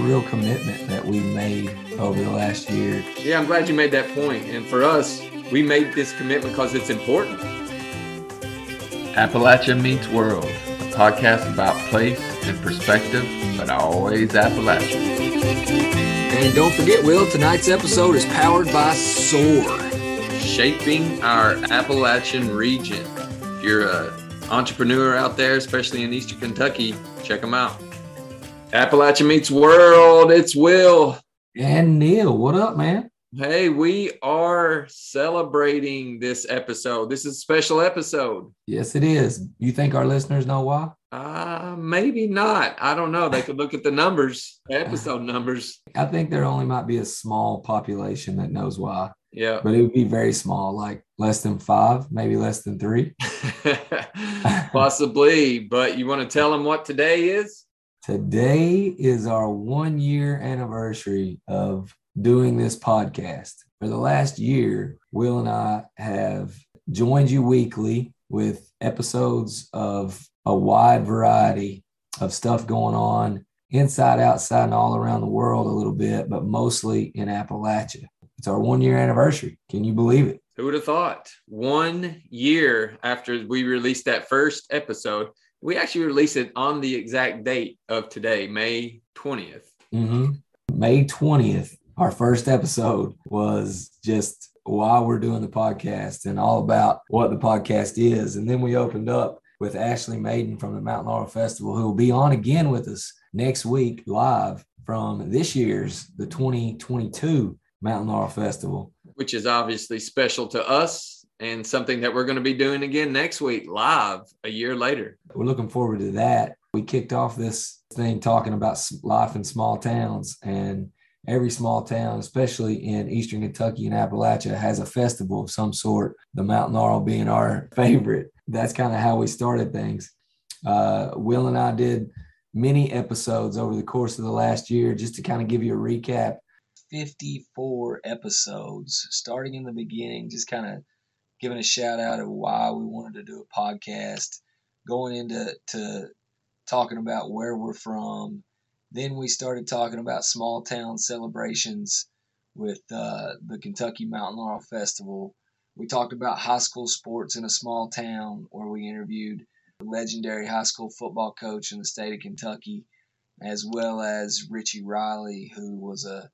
Real commitment that we made over the last year. Yeah, I'm glad you made that point. And for us, we made this commitment because it's important. Appalachia Meets World, a podcast about place and perspective, but always Appalachia. And don't forget, Will, tonight's episode is powered by SOAR. Shaping our Appalachian region. If you're an entrepreneur out there, especially in Eastern Kentucky, check them out. Appalachia Meets World, it's Will. And Neil, what up, man? Hey, we are celebrating this episode. This is a special episode. Yes, it is. You think our listeners know why? Uh, maybe not. I don't know. They could look at the numbers, episode numbers. I think there only might be a small population that knows why. Yeah. But it would be very small, like less than five, maybe less than three. Possibly. But you want to tell them what today is? Today is our one year anniversary of doing this podcast. For the last year, Will and I have joined you weekly with episodes of a wide variety of stuff going on inside, outside, and all around the world a little bit, but mostly in Appalachia. It's our one year anniversary. Can you believe it? Who would have thought? One year after we released that first episode, we actually released it on the exact date of today, May 20th. Mm-hmm. May 20th, our first episode was just why we're doing the podcast and all about what the podcast is. And then we opened up with Ashley Maiden from the Mountain Laurel Festival, who will be on again with us next week live from this year's, the 2022 Mountain Laurel Festival. Which is obviously special to us and something that we're going to be doing again next week live a year later. We're looking forward to that. We kicked off this thing talking about life in small towns and every small town, especially in Eastern Kentucky and Appalachia, has a festival of some sort, the Mountain Laurel being our favorite. That's kind of how we started things. Uh, Will and I did many episodes over the course of the last year just to kind of give you a recap. 54 episodes, starting in the beginning, just kind of giving a shout out of why we wanted to do a podcast, going into to talking about where we're from, then we started talking about small town celebrations with uh, the Kentucky Mountain Laurel Festival. We talked about high school sports in a small town where we interviewed a legendary high school football coach in the state of Kentucky, as well as Richie Riley, who was a,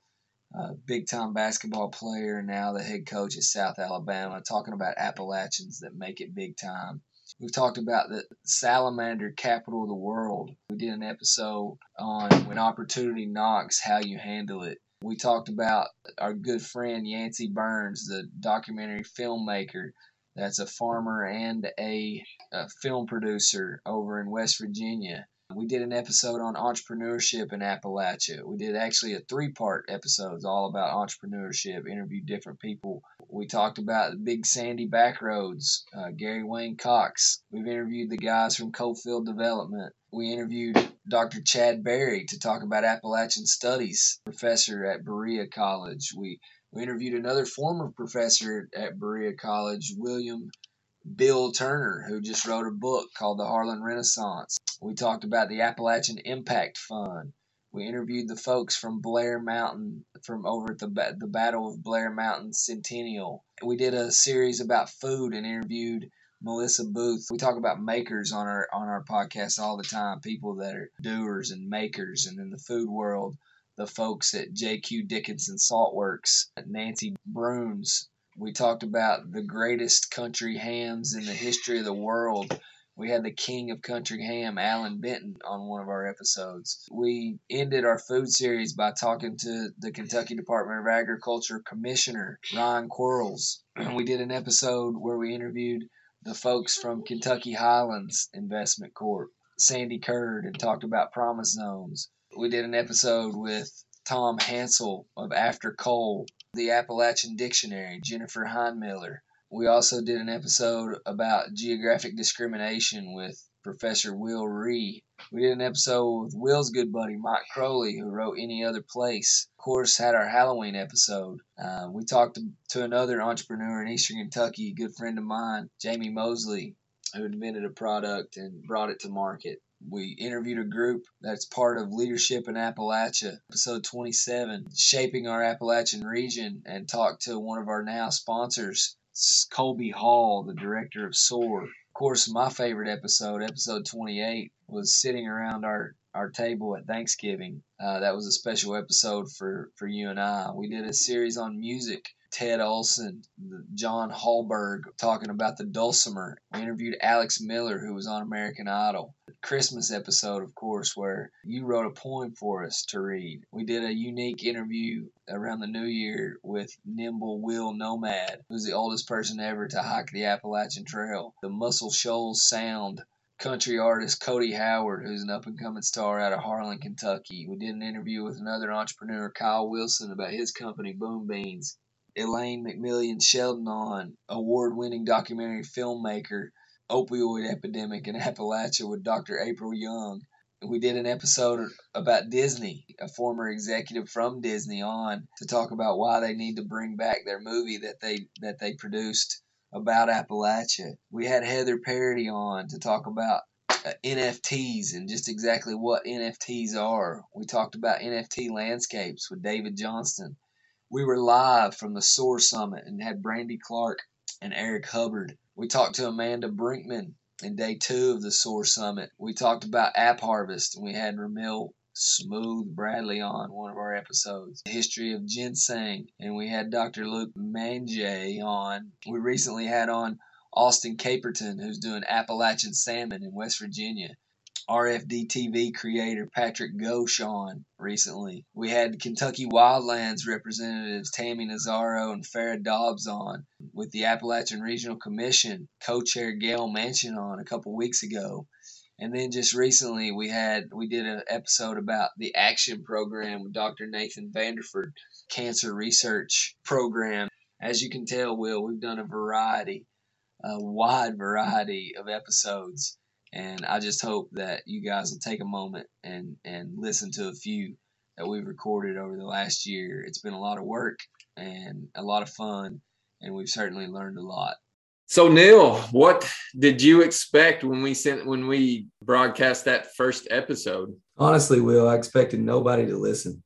big time basketball player now the head coach at South Alabama, talking about Appalachians that make it big time. We've talked about the salamander capital of the world. We did an episode on when opportunity knocks, how you handle it. We talked about our good friend Yancey Burns, the documentary filmmaker that's a farmer and a, a film producer over in West Virginia. We did an episode on entrepreneurship in Appalachia. We did actually a three part episode all about entrepreneurship, interviewed different people. We talked about the big sandy back roads, uh, Gary Wayne Cox. We've interviewed the guys from Coalfield Development. We interviewed Dr. Chad Berry to talk about Appalachian Studies, professor at Berea College. We, we interviewed another former professor at Berea College, William Bill Turner, who just wrote a book called The Harlan Renaissance. We talked about the Appalachian Impact Fund. We interviewed the folks from Blair Mountain, from over at the the Battle of Blair Mountain Centennial. We did a series about food and interviewed Melissa Booth. We talk about makers on our on our podcast all the time. People that are doers and makers, and in the food world, the folks at JQ Dickinson Saltworks, Nancy Bruns. We talked about the greatest country hams in the history of the world We had the king of country ham, Allan Benton, on one of our episodes. We ended our food series by talking to the Kentucky Department of Agriculture Commissioner, Ryan Quarles. We did an episode where we interviewed the folks from Kentucky Highlands Investment Corp, Sandy Curd, and talked about promise zones. We did an episode with Tom Hansell of After Coal, the Appalachian Dictionary, Jennifer Heinmiller, we also did an episode about geographic discrimination with Professor Will Ree. We did an episode with Will's good buddy Mike Croley, who wrote Any Other Place. Of course, had our Halloween episode. Uh, we talked to, to another entrepreneur in Eastern Kentucky, a good friend of mine, Jamie Mosley, who invented a product and brought it to market. We interviewed a group that's part of Leadership in Appalachia, episode 27, shaping our Appalachian region, and talked to one of our now sponsors, Colby Hall, the director of SOAR. Of course, my favorite episode, episode 28, was sitting around our, our table at Thanksgiving. Uh, that was a special episode for, for you and I. We did a series on music Ted Olson, John Hallberg talking about the dulcimer. We interviewed Alex Miller, who was on American Idol. Christmas episode, of course, where you wrote a poem for us to read. We did a unique interview around the new year with Nimble Will Nomad, who's the oldest person ever to hike the Appalachian Trail. The Muscle Shoals Sound country artist Cody Howard, who's an up and coming star out of Harlan, Kentucky. We did an interview with another entrepreneur, Kyle Wilson, about his company, Boom Beans. Elaine McMillion Sheldon on, award winning documentary filmmaker, opioid epidemic in Appalachia with Dr. April Young. We did an episode about Disney, a former executive from Disney on to talk about why they need to bring back their movie that they that they produced about Appalachia. We had Heather Parody on to talk about uh, NFTs and just exactly what NFTs are. We talked about NFT landscapes with David Johnston we were live from the SOAR Summit and had Brandy Clark and Eric Hubbard. We talked to Amanda Brinkman in day two of the SOAR Summit. We talked about App Harvest and we had Ramil Smooth Bradley on one of our episodes. The history of ginseng, and we had Dr. Luke Manget on. We recently had on Austin Caperton, who's doing Appalachian salmon in West Virginia. RFD TV creator Patrick Gottsch on recently. We had Kentucky Wildlands representatives Tammy Nazaro and Farah Dobbs on with the Appalachian Regional Commission co-chair Gayle Manchin on a couple weeks ago. And then just recently we had we did an episode about the action program with Dr. Nathan Vanderford cancer research program. As you can tell, Will, we've done a variety, a wide variety of episodes and I just hope that you guys will take a moment and, and listen to a few that we've recorded over the last year. It's been a lot of work and a lot of fun, and we've certainly learned a lot. So Neil, what did you expect when we sent when we broadcast that first episode? Honestly, Will, I expected nobody to listen.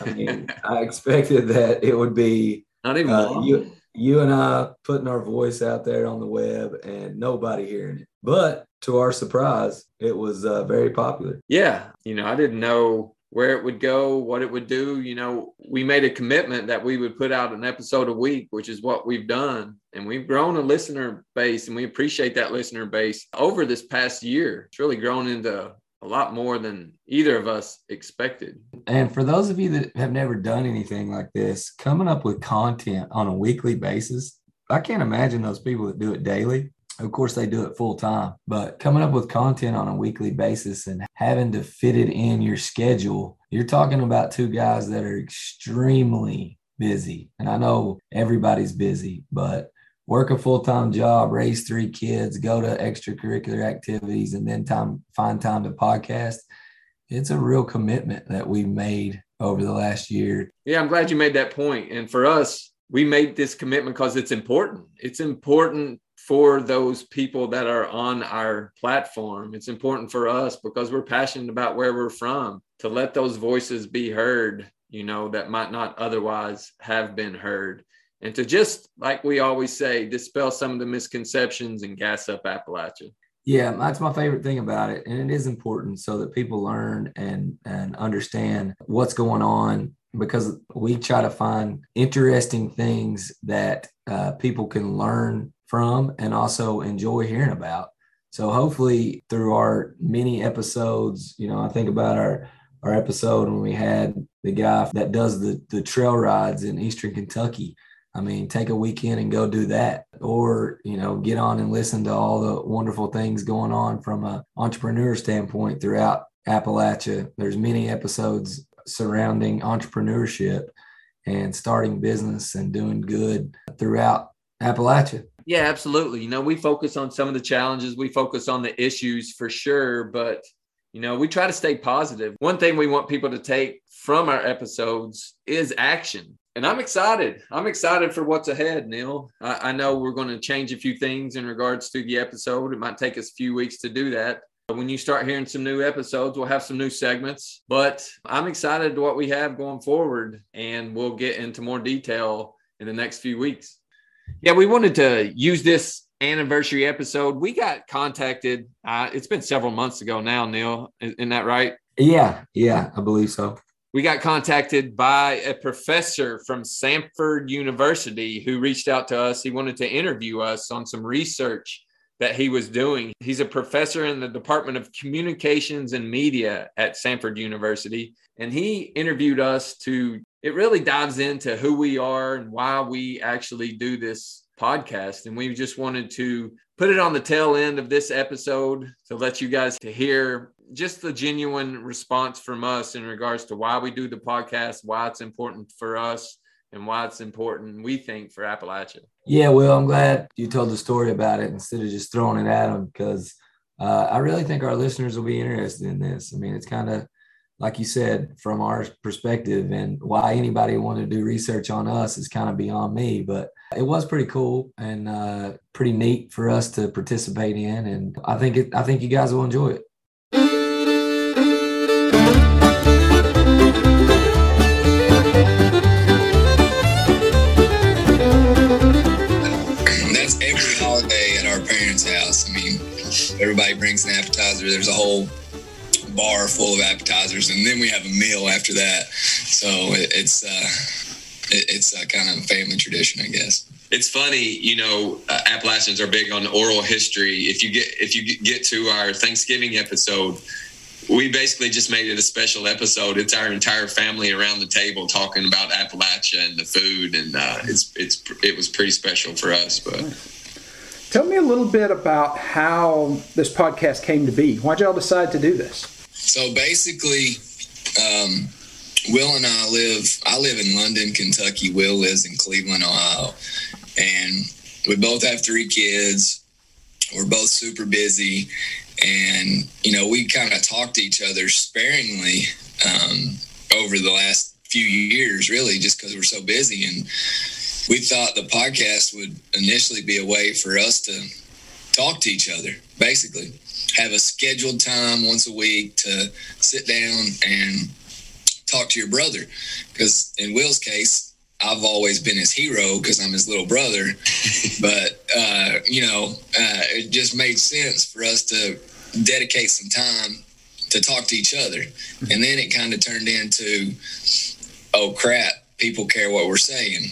I mean, I expected that it would be not even uh, you, you and I putting our voice out there on the web and nobody hearing it. But to our surprise, it was uh, very popular. Yeah. You know, I didn't know where it would go, what it would do. You know, we made a commitment that we would put out an episode a week, which is what we've done. And we've grown a listener base and we appreciate that listener base over this past year. It's really grown into a lot more than either of us expected. And for those of you that have never done anything like this, coming up with content on a weekly basis, I can't imagine those people that do it daily. Of course, they do it full time, but coming up with content on a weekly basis and having to fit it in your schedule, you're talking about two guys that are extremely busy. And I know everybody's busy, but work a full-time job, raise three kids, go to extracurricular activities, and then time find time to podcast. It's a real commitment that we made over the last year. Yeah, I'm glad you made that point. And for us, we made this commitment because it's important. It's important for those people that are on our platform. It's important for us because we're passionate about where we're from to let those voices be heard, you know, that might not otherwise have been heard. And to just, like we always say, dispel some of the misconceptions and gas up Appalachia. Yeah, that's my favorite thing about it. And it is important so that people learn and, and understand what's going on because we try to find interesting things that uh, people can learn from and also enjoy hearing about. So hopefully through our many episodes, you know, I think about our our episode when we had the guy that does the the trail rides in Eastern Kentucky. I mean, take a weekend and go do that, or you know, get on and listen to all the wonderful things going on from a entrepreneur standpoint throughout Appalachia. There's many episodes surrounding entrepreneurship and starting business and doing good throughout Appalachia. Yeah, absolutely. You know, we focus on some of the challenges, we focus on the issues for sure, but you know, we try to stay positive. One thing we want people to take from our episodes is action. And I'm excited. I'm excited for what's ahead, Neil. I, I know we're going to change a few things in regards to the episode. It might take us a few weeks to do that. When you start hearing some new episodes, we'll have some new segments. But I'm excited to what we have going forward, and we'll get into more detail in the next few weeks. Yeah, we wanted to use this anniversary episode. We got contacted. Uh, it's been several months ago now, Neil. Isn't that right? Yeah, yeah, I believe so. We got contacted by a professor from Samford University who reached out to us. He wanted to interview us on some research that he was doing. He's a professor in the Department of Communications and Media at Samford University. And he interviewed us to, it really dives into who we are and why we actually do this podcast. And we just wanted to put it on the tail end of this episode to let you guys to hear just the genuine response from us in regards to why we do the podcast, why it's important for us, and why it's important, we think, for Appalachia. Yeah, well, I'm glad you told the story about it instead of just throwing it at them because uh, I really think our listeners will be interested in this. I mean, it's kind of like you said, from our perspective, and why anybody wanted to do research on us is kind of beyond me. But it was pretty cool and uh, pretty neat for us to participate in, and I think it. I think you guys will enjoy it. That's every holiday at our parents' house. I mean, everybody brings an appetizer. There's a whole bar full of appetizers, and then we have a meal after that. So it, it's uh, it, it's a kind of family tradition, I guess. It's funny, you know, uh, Appalachians are big on oral history. If you get if you get to our Thanksgiving episode, we basically just made it a special episode. It's our entire family around the table talking about Appalachia and the food, and uh, it's it's it was pretty special for us. But Tell me a little bit about how this podcast came to be. Why'd y'all decide to do this? So basically, um, Will and I live. I live in London, Kentucky. Will lives in Cleveland, Ohio, and we both have three kids. We're both super busy, and you know we kind of talk to each other sparingly um, over the last few years, really, just because we're so busy and we thought the podcast would initially be a way for us to talk to each other, basically have a scheduled time once a week to sit down and talk to your brother. Because in Will's case, I've always been his hero because I'm his little brother. but, uh, you know, uh, it just made sense for us to dedicate some time to talk to each other. And then it kind of turned into, oh crap, people care what we're saying.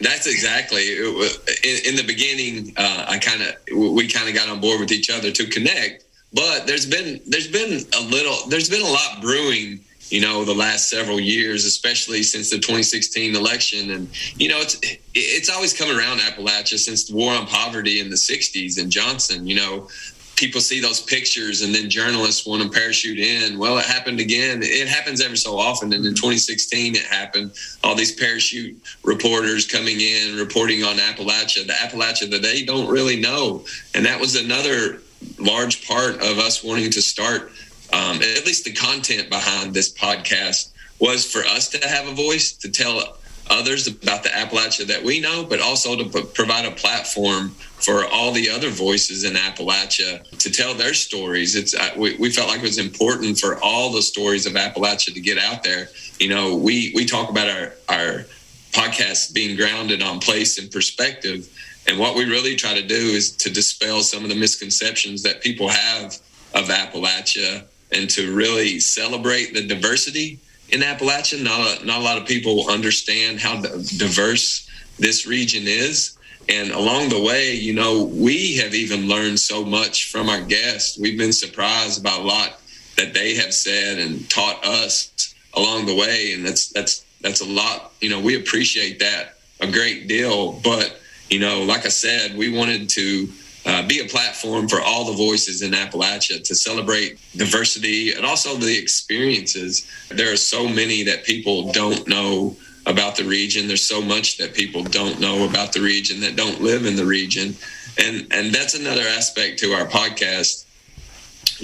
That's exactly in, in the beginning. Uh, I kind of we kind of got on board with each other to connect, but there's been there's been a little there's been a lot brewing you know the last several years especially since the 2016 election and you know it's it's always come around appalachia since the war on poverty in the 60s and johnson you know people see those pictures and then journalists want to parachute in. Well, it happened again. It happens every so often. And in mm-hmm. 2016, it happened. All these parachute reporters coming in, reporting on Appalachia, the Appalachia that they don't really know. And that was another large part of us wanting to start, um, at least the content behind this podcast was for us to have a voice to tell others about the Appalachia that we know, but also to provide a platform for all the other voices in Appalachia to tell their stories. It's uh, we, we felt like it was important for all the stories of Appalachia to get out there. You know, we we talk about our our podcast being grounded on place and perspective, and what we really try to do is to dispel some of the misconceptions that people have of Appalachia and to really celebrate the diversity in Appalachia. Not a, not a lot of people understand how diverse this region is. And along the way, you know, we have even learned so much from our guests. We've been surprised about a lot that they have said and taught us along the way. And that's, that's, that's a lot, you know, we appreciate that a great deal. But, you know, like I said, we wanted to uh, be a platform for all the voices in Appalachia to celebrate diversity and also the experiences. There are so many that people don't know about the region. There's so much that people don't know about the region that don't live in the region, and and that's another aspect to our podcast.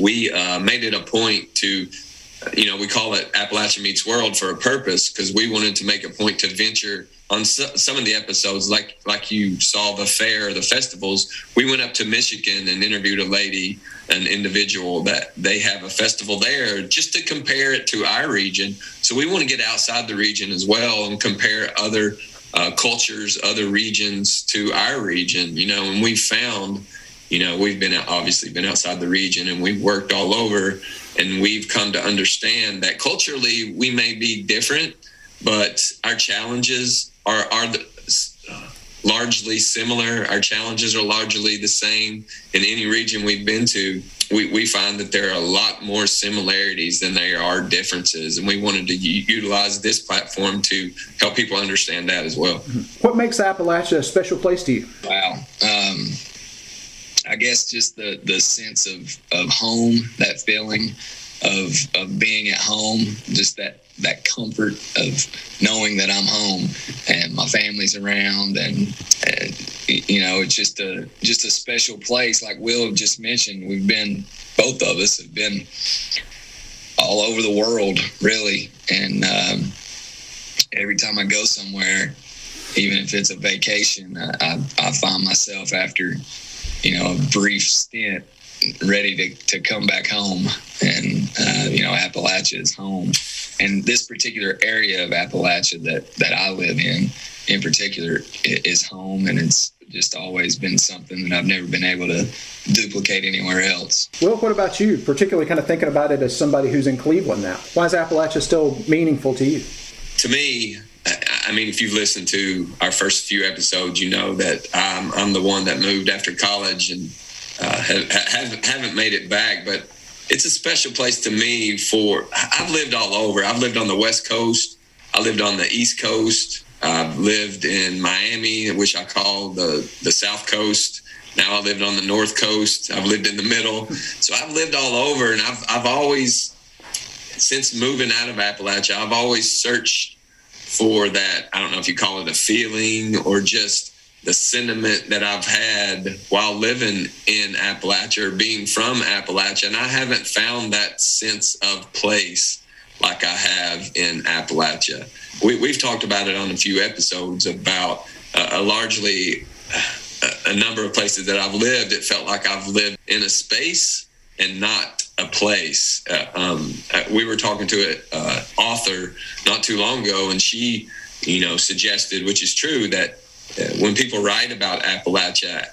We uh, made it a point to, you know, we call it Appalachia Meets World for a purpose because we wanted to make a point to venture on some of the episodes, like like you saw the fair, the festivals, we went up to Michigan and interviewed a lady, an individual that they have a festival there, just to compare it to our region. So we want to get outside the region as well and compare other uh, cultures, other regions to our region. You know, and we found, you know, we've been obviously been outside the region and we've worked all over, and we've come to understand that culturally we may be different, but our challenges are are the, uh, largely similar. Our challenges are largely the same in any region we've been to. We, we find that there are a lot more similarities than there are differences, and we wanted to u- utilize this platform to help people understand that as well. What makes Appalachia a special place to you? Wow. Um, I guess just the, the sense of, of home, that feeling of, of being at home, just that that comfort of knowing that I'm home and my family's around and, and, you know it's just a just a special place. Like Will just mentioned we've been both of us have been all over the world really. And um, every time I go somewhere even if it's a vacation I, I, I find myself after you know a brief stint ready to, to come back home and uh, you know Appalachia is home and this particular area of Appalachia that that I live in, in particular, is home, and it's just always been something that I've never been able to duplicate anywhere else. Well, what about you? Particularly, kind of thinking about it as somebody who's in Cleveland now. Why is Appalachia still meaningful to you? To me, I mean, if you've listened to our first few episodes, you know that I'm, I'm the one that moved after college and uh, have, haven't haven't made it back, but it's a special place to me for I've lived all over. I've lived on the West Coast. I lived on the East Coast. I've lived in Miami, which I call the the South Coast. Now I lived on the North Coast. I've lived in the middle. So I've lived all over and I've I've always since moving out of Appalachia, I've always searched for that, I don't know if you call it a feeling or just the sentiment that I've had while living in Appalachia or being from Appalachia. And I haven't found that sense of place like I have in Appalachia. We, have talked about it on a few episodes about uh, a largely a, a number of places that I've lived. It felt like I've lived in a space and not a place. Uh, um, uh, we were talking to an uh, author not too long ago, and she, you know, suggested, which is true, that when people write about Appalachia,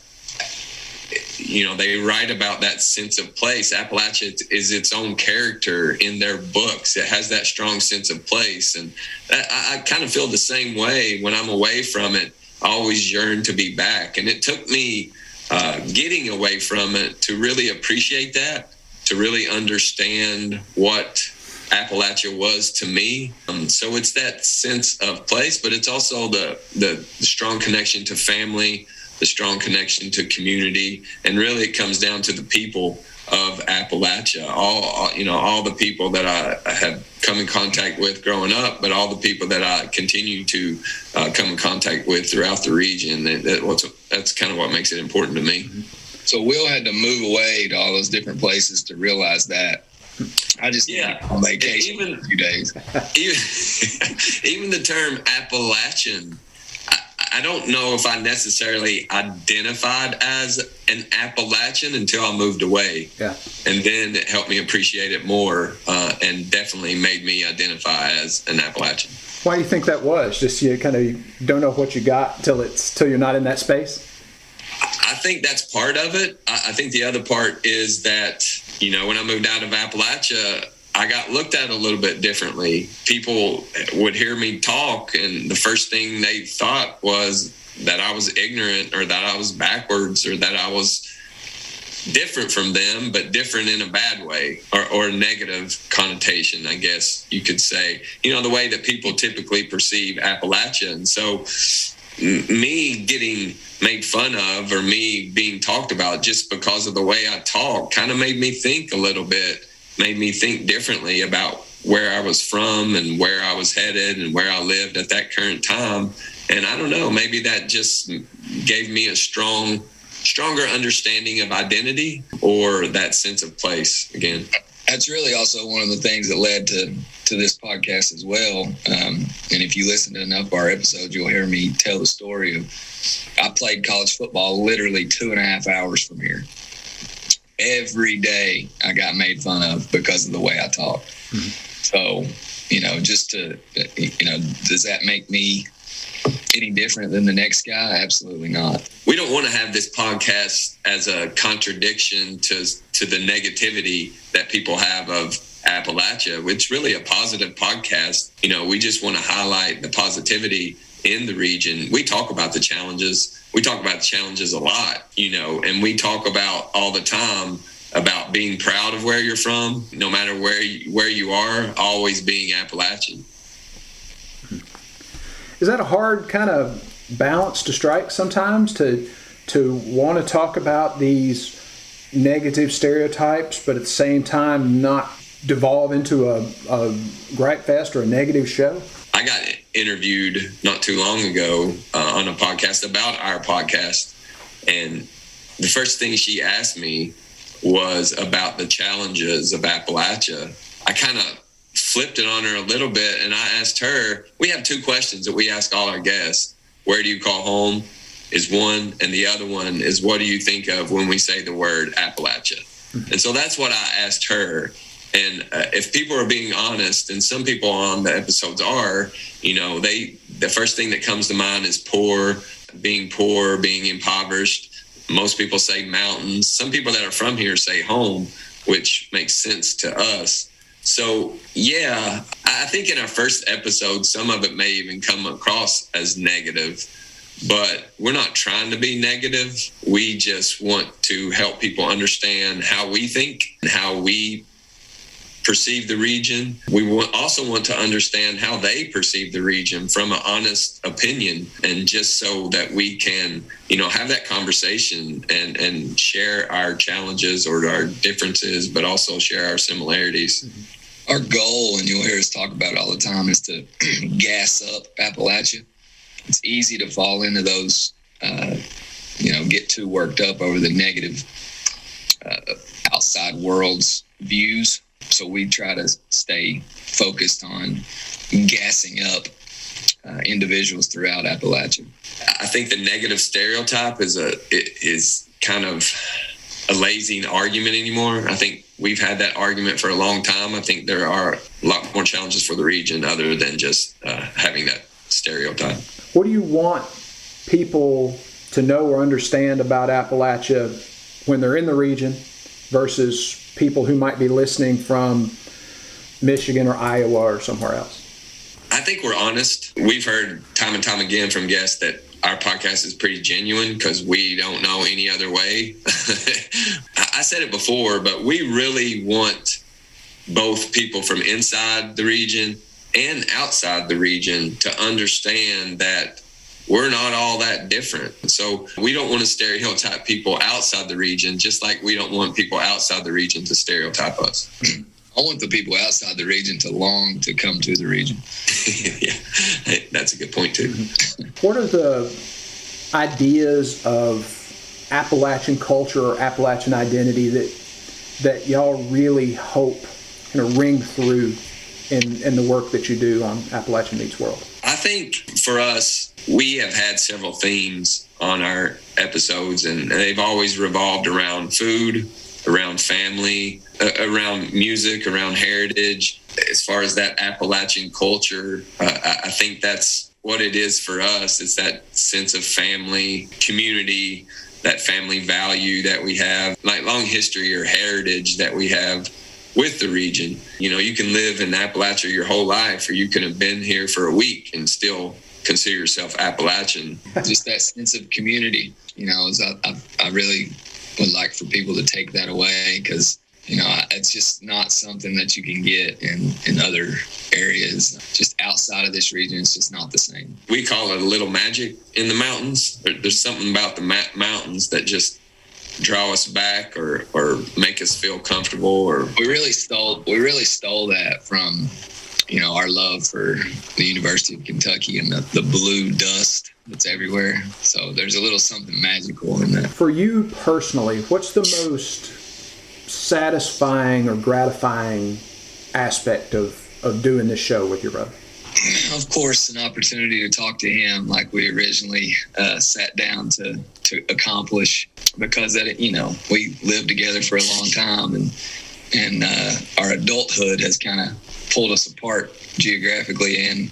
you know, they write about that sense of place. Appalachia is its own character in their books. It has that strong sense of place. And I, I kind of feel the same way when I'm away from it. I always yearn to be back. And it took me uh, getting away from it to really appreciate that, to really understand what Appalachia was to me. Um, so it's that sense of place, but it's also the, the strong connection to family, the strong connection to community, and really it comes down to the people of Appalachia. All, you know, all the people that I, I, have come in contact with growing up, but all the people that I continue to uh, come in contact with throughout the region. That, that that's kind of what makes it important to me. So Will had to move away to all those different places to realize that I just yeah on vacation even, for a few days. Even, even the term Appalachian, I, I, don't know if I necessarily identified as an Appalachian until I moved away. Yeah, and then it helped me appreciate it more, uh, and definitely made me identify as an Appalachian. Why do you think that was? Just you kind of don't know what you got till it's till you're not in that space. I think that's part of it. I think the other part is that you know, when I moved out of Appalachia, I, I got looked at a little bit differently. People would hear me talk, and the first thing they thought was that I was ignorant or that I was backwards or that I was different from them, but different in a bad way or, or negative connotation, I guess you could say. You know, the way that people typically perceive Appalachia. And so, me getting made fun of or me being talked about just because of the way I talk kind of made me think a little bit, made me think differently about where I was from and where I was headed and where I lived at that current time. And I don't know, maybe that just gave me a strong stronger understanding of identity or that sense of place again that's really also one of the things that led to to this podcast as well. Um, and if you listen to enough of our episodes you'll hear me tell the story of i played college football literally two and a half hours from here. Every day i got made fun of because of the way i talk mm-hmm. so you know just to you know does that make me any different than the next guy? Absolutely not. We don't want to have this podcast as a contradiction to to the negativity that people have of Appalachia. It's really a positive podcast. You know, we just want to highlight the positivity in the region. We talk about the challenges. We talk about the challenges a lot, you know, and we talk about all the time about being proud of where you're from, no matter where you, where you are, always being Appalachian. Is that a hard kind of balance to strike sometimes to to want to talk about these negative stereotypes, but at the same time not devolve into a, a gripe fest or a negative show? I got interviewed not too long ago uh, on a podcast about our podcast, and the first thing she asked me was about the challenges of Appalachia. I kind of flipped it on her a little bit and I asked her, we have two questions that we ask all our guests. Where do you call home? Is one, and the other one is what do you think of when we say the word Appalachia? Mm-hmm. And so that's what I asked her. And uh, if people are being honest, and some people on the episodes are, you know, they the first thing that comes to mind is poor, being poor, being impoverished. Most people say mountains. Some people that are from here say home, which makes sense to us. So, yeah, I think in our first episode, some of it may even come across as negative, but we're not trying to be negative. We just want to help people understand how we think and how we perceive the region. We also want to understand how they perceive the region from an honest opinion, and just so that we can, you know, have that conversation and and share our challenges or our differences, but also share our similarities. Mm-hmm our goal, and you'll hear us talk about it all the time, is to gas up Appalachia. It's easy to fall into those, uh, you know, get too worked up over the negative uh, outside world's views. So we try to stay focused on gassing up uh, individuals throughout Appalachia. I think the negative stereotype is a is kind of a lazy argument anymore. I think we've had that argument for a long time. I think there are a lot more challenges for the region other than just uh, having that stereotype. What do you want people to know or understand about Appalachia when they're in the region versus people who might be listening from Michigan or Iowa or somewhere else? I think we're honest. We've heard time and time again from guests that our podcast is pretty genuine because we don't know any other way. I said it before, but we really want both people from inside the region and outside the region to understand that we're not all that different. So we don't want to stereotype people outside the region, just like we don't want people outside the region to stereotype us. I want the people outside the region to long to come to the region. yeah, hey, that's a good point too. what are the ideas of Appalachian culture or Appalachian identity that that y'all really hope kind of ring through in, in the work that you do on Appalachian Meets World? I think for us, we have had several themes on our episodes, and they've always revolved around food, around family, uh, around music, around heritage. As far as that Appalachian culture, uh, I think that's what it is for us. It's that sense of family, community, that family value that we have, like long history or heritage that we have with the region. You know, you can live in Appalachia your whole life, or you can have been here for a week and still consider yourself Appalachian. Just that sense of community, you know, is I, I, I really would like for people to take that away because you know it's just not something that you can get in in other areas. Just outside of this region it's just not the same. We call it a little magic in the mountains. There's something about the mountains that just draw us back or or make us feel comfortable or we really stole we really stole that from you know our love for the university of kentucky and the, the blue dust that's everywhere so there's a little something magical in that for you personally what's the most satisfying or gratifying aspect of, of doing this show with your brother? Of course, an opportunity to talk to him like we originally uh, sat down to, to accomplish because that you know we lived together for a long time and and uh, our adulthood has kind of pulled us apart geographically and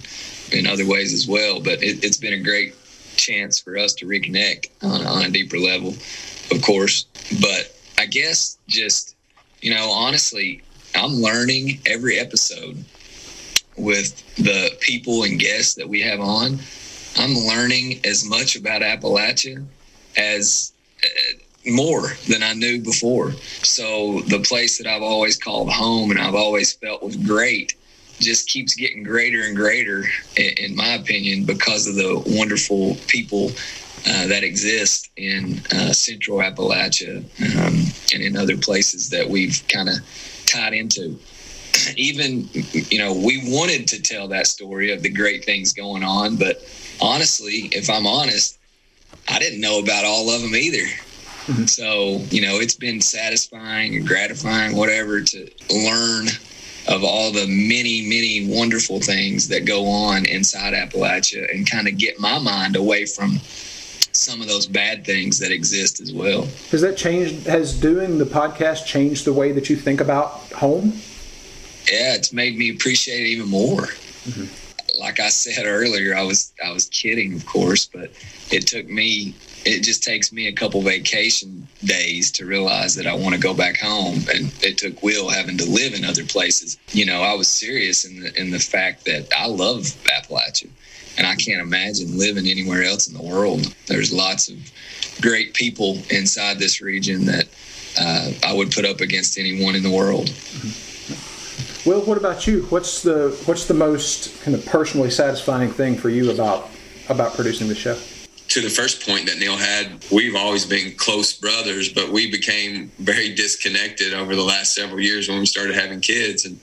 in other ways as well. But it, has been a great chance for us to reconnect on, on a deeper level, of course. But I guess just, you know, honestly, I'm learning every episode with the people and guests that we have on. I'm learning as much about Appalachia as more than I knew before. So the place that I've always called home and I've always felt was great just keeps getting greater and greater, in my opinion, because of the wonderful people uh, that exist in uh, central Appalachia um, and in other places that we've kind of tied into. Even, you know, we wanted to tell that story of the great things going on, but honestly, if I'm honest, I didn't know about all of them either. Mm-hmm. So, you know, it's been satisfying and gratifying, whatever, to learn of all the many, many wonderful things that go on inside Appalachia and kind of get my mind away from some of those bad things that exist as well. Has that changed? Has doing the podcast changed the way that you think about home? Yeah, it's made me appreciate it even more. Mm-hmm. Like I said earlier, I was I was kidding, of course, but it took me. It just takes me a couple vacation days to realize that I want to go back home, and it took Will having to live in other places. You know, I was serious in the in the fact that I love Appalachia and I can't imagine living anywhere else in the world. There's lots of great people inside this region that uh, I would put up against anyone in the world. Well, what about you? What's the what's the most kind of personally satisfying thing for you about about producing the show? To the first point that Neil had, we've always been close brothers, but we became very disconnected over the last several years when we started having kids. And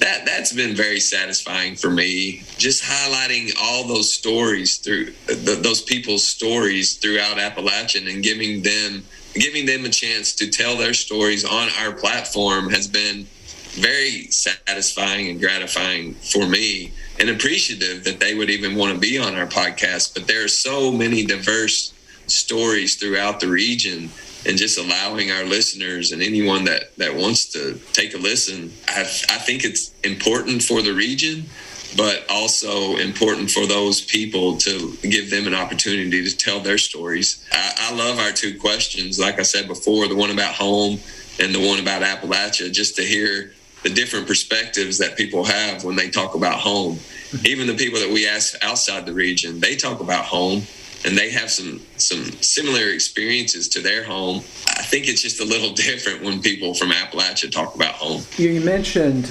that that's been very satisfying for me. Just highlighting all those stories through those people's stories throughout Appalachian and giving them giving them a chance to tell their stories on our platform has been very satisfying and gratifying for me and appreciative that they would even want to be on our podcast. But there are so many diverse stories throughout the region and just allowing our listeners and anyone that that wants to take a listen I, I think it's important for the region but also important for those people to give them an opportunity to tell their stories. I, I love our two questions. Like i said before the one about home and the one about appalachia just to hear the different perspectives that people have when they talk about home mm-hmm. even the people that we ask outside the region they talk about home and they have some some similar experiences to their home. I think it's just a little different when people from Appalachia talk about home. You mentioned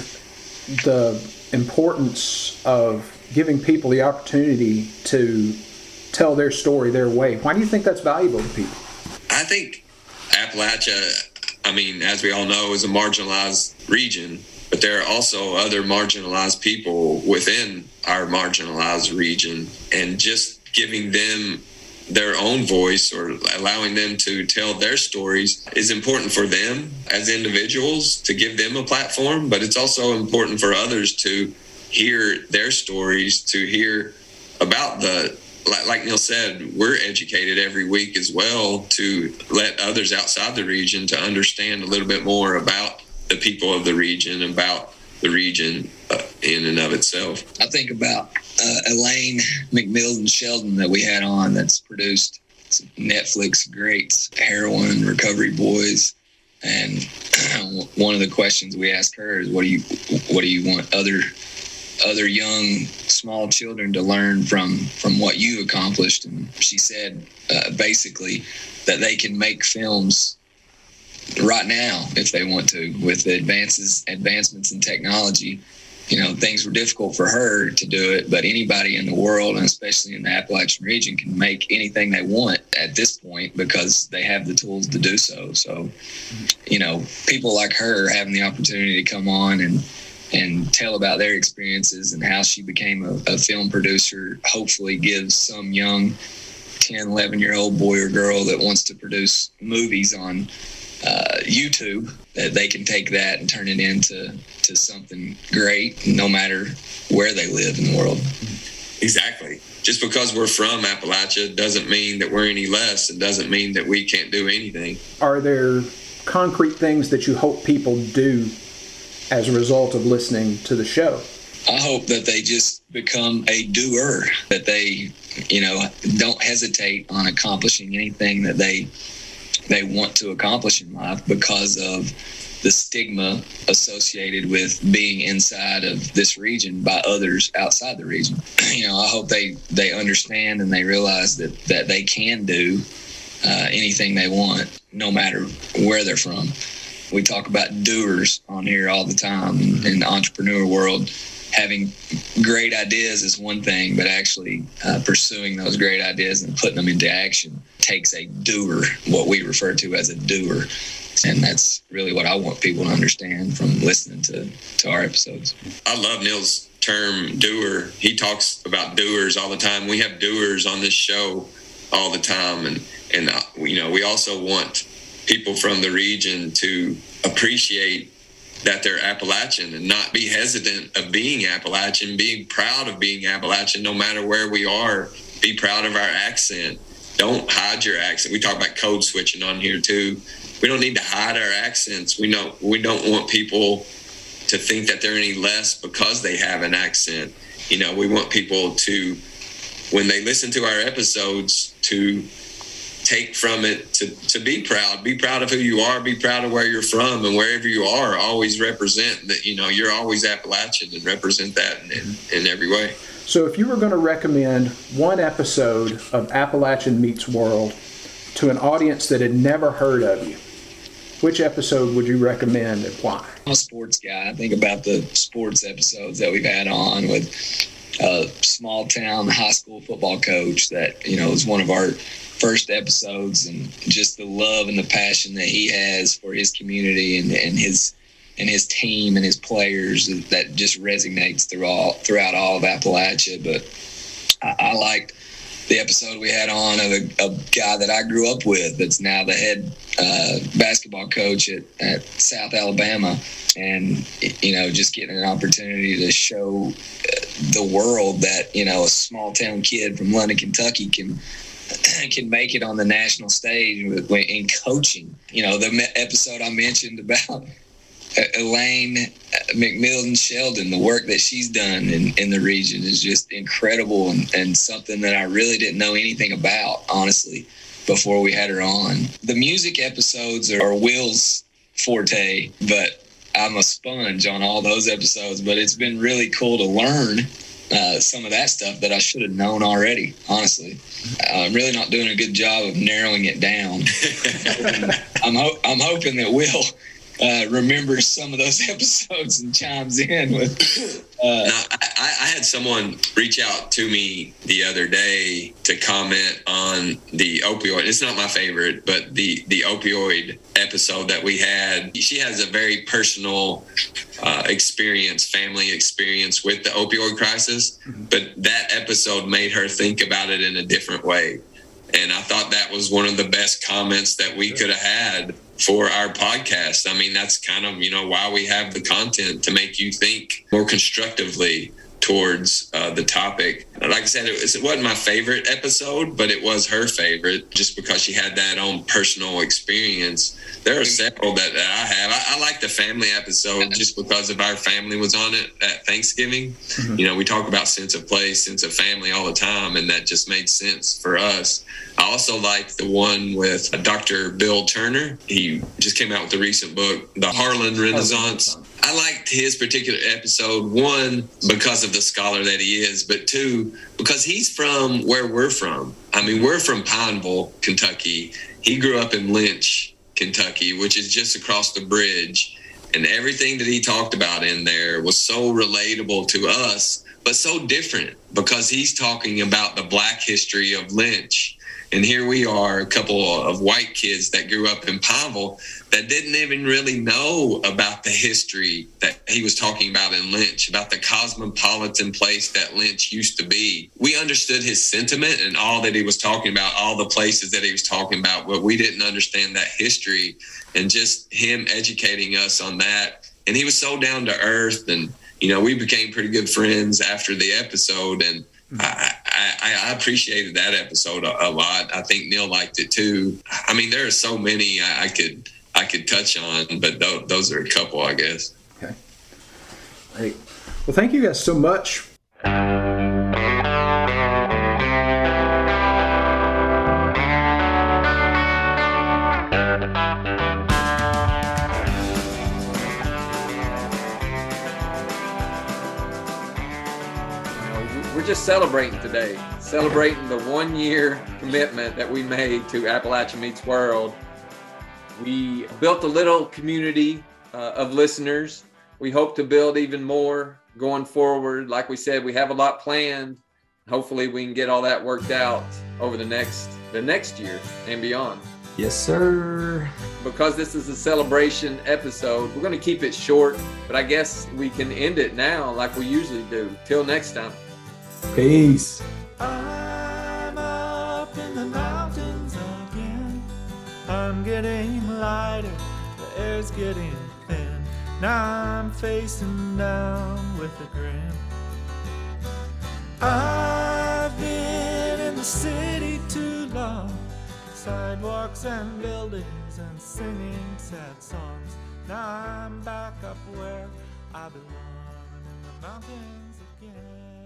the importance of giving people the opportunity to tell their story their way. Why do you think that's valuable to people? I think Appalachia, I mean, as we all know, is a marginalized region, but there are also other marginalized people within our marginalized region. And just giving them their own voice or allowing them to tell their stories is important for them as individuals to give them a platform, but it's also important for others to hear their stories, to hear about the like, like Neil said, we're educated every week as well to let others outside the region to understand a little bit more about the people of the region, about the region uh, in and of itself. I think about uh, Elaine McMillion Sheldon that we had on that's produced Netflix greats, Heroin, Recovery Boys, And one of the questions we ask her is, "What do you what do you want other other young small children to learn from from what you accomplished?" And she said, uh, basically, that they can make films right now if they want to with the advances advancements in technology you know things were difficult for her to do it but anybody in the world and especially in the appalachian region can make anything they want at this point because they have the tools to do so so you know people like her having the opportunity to come on and and tell about their experiences and how she became a, a film producer hopefully gives some young 10 11 year old boy or girl that wants to produce movies on uh, YouTube that they can take that and turn it into to something great, no matter where they live in the world. Exactly. Just because we're from Appalachia doesn't mean that we're any less. It doesn't mean that we can't do anything. Are there concrete things that you hope people do as a result of listening to the show? I hope that they just become a doer, that they, you know, don't hesitate on accomplishing anything that they they want to accomplish in life because of the stigma associated with being inside of this region by others outside the region. You know, I hope they they understand and they realize that that they can do uh, anything they want, no matter where they're from. We talk about doers on here all the time in, the entrepreneur world. Having great ideas is one thing, but actually uh, pursuing those great ideas and putting them into action takes a doer, what we refer to as a doer. And that's really what I want people to understand from listening to, to our episodes. I love Neil's term doer. He talks about doers all the time. We have doers on this show all the time. And, and uh, you know, we also want people from the region to appreciate that they're Appalachian and not be hesitant of being Appalachian, being proud of being Appalachian no matter where we are. Be proud of our accent don't hide your accent. We talk about code switching on here too. We don't need to hide our accents. We know we don't want people to think that they're any less because they have an accent. You know, we want people to when they listen to our episodes to take from it to, to be proud be proud of who you are be proud of where you're from and wherever you are always represent that you know you're always appalachian and represent that in, in, in every way so, if you were going to recommend one episode of Appalachian Meets World to an audience that had never heard of you, which episode would you recommend and why? I'm a sports guy. I think about the sports episodes that we've had on with a small town high school football coach that, you know, was one of our first episodes and just the love and the passion that he has for his community and, and his and his team and his players that just resonates through all throughout all of Appalachia. But I, I liked the episode we had on of a, a, guy that I grew up with that's now the head uh, basketball coach at, at, South Alabama. And, you know, just getting an opportunity to show the world that, you know, a small town kid from London, Kentucky can can make it on the national stage in coaching. You know, the episode I mentioned about uh, Elaine uh, McMillion Sheldon, the work that she's done in, in the region is just incredible and, and something that I really didn't know anything about, honestly, before we had her on. The music episodes are Will's forte, but I'm a sponge on all those episodes. But it's been really cool to learn uh, some of that stuff that I should have known already, honestly. I'm really not doing a good job of narrowing it down. I'm, ho- I'm hoping that Will uh, remembers some of those episodes and chimes in with. Uh, now, I, I, had someone reach out to me the other day to comment on the opioid. It's not my favorite, but the the opioid episode that we had. She has a very personal uh, experience, family experience with the opioid crisis, mm-hmm. but that episode made her think about it in a different way. And I thought that was one of the best comments that we could have had for our podcast. I mean, that's kind of, you know, why we have the content to make you think more constructively towards uh, the topic. Like I said, it, was, it wasn't my favorite episode, but it was her favorite just because she had that own personal experience. There are several that, that I have. I, I, like the family episode just because of our family was on it at Thanksgiving. Mm-hmm. You know, we talk about sense of place, sense of family all the time, and that just made sense for us. I also like the one with Dr. Bill Turner. He just came out with a recent book, The Harlan Renaissance. I liked his particular episode, one, because of the scholar that he is, but two, because he's from where we're from. I mean, we're from Pineville, Kentucky. He grew up in Lynch, Kentucky, which is just across the bridge. And everything that he talked about in there was so relatable to us, but so different because he's talking about the black history of Lynch and here we are, a couple of white kids that grew up in Pineville that didn't even really know about the history that he was talking about in Lynch, about the cosmopolitan place that Lynch used to be. We understood his sentiment and all that he was talking about, all the places that he was talking about, but we didn't understand that history and just him educating us on that. And he was so down to earth and you know, we became pretty good friends after the episode and I, I, I, appreciated that episode a, a, lot. I think Neil liked it too. I mean, there are so many I, I could I could touch on, but th- those are a couple, I guess. Okay. Hey, well, thank you guys so much. Just celebrating today, celebrating the one year commitment that we made to Appalachian Meets World. We built a little community uh, of listeners. We hope to build even more going forward. Like we said, we have a lot planned. Hopefully, we can get all that worked out over the next the next year and beyond. Yes, sir. Because this is a celebration episode, we're going to keep it short, but I guess we can end it now like we usually do. Till next time. Peace. I'm up in the mountains again. I'm getting lighter, the air's getting thin. Now I'm facing down with a grin. I've been in the city too long. Sidewalks and buildings and singing sad songs. Now I'm back up where I belong in the mountains.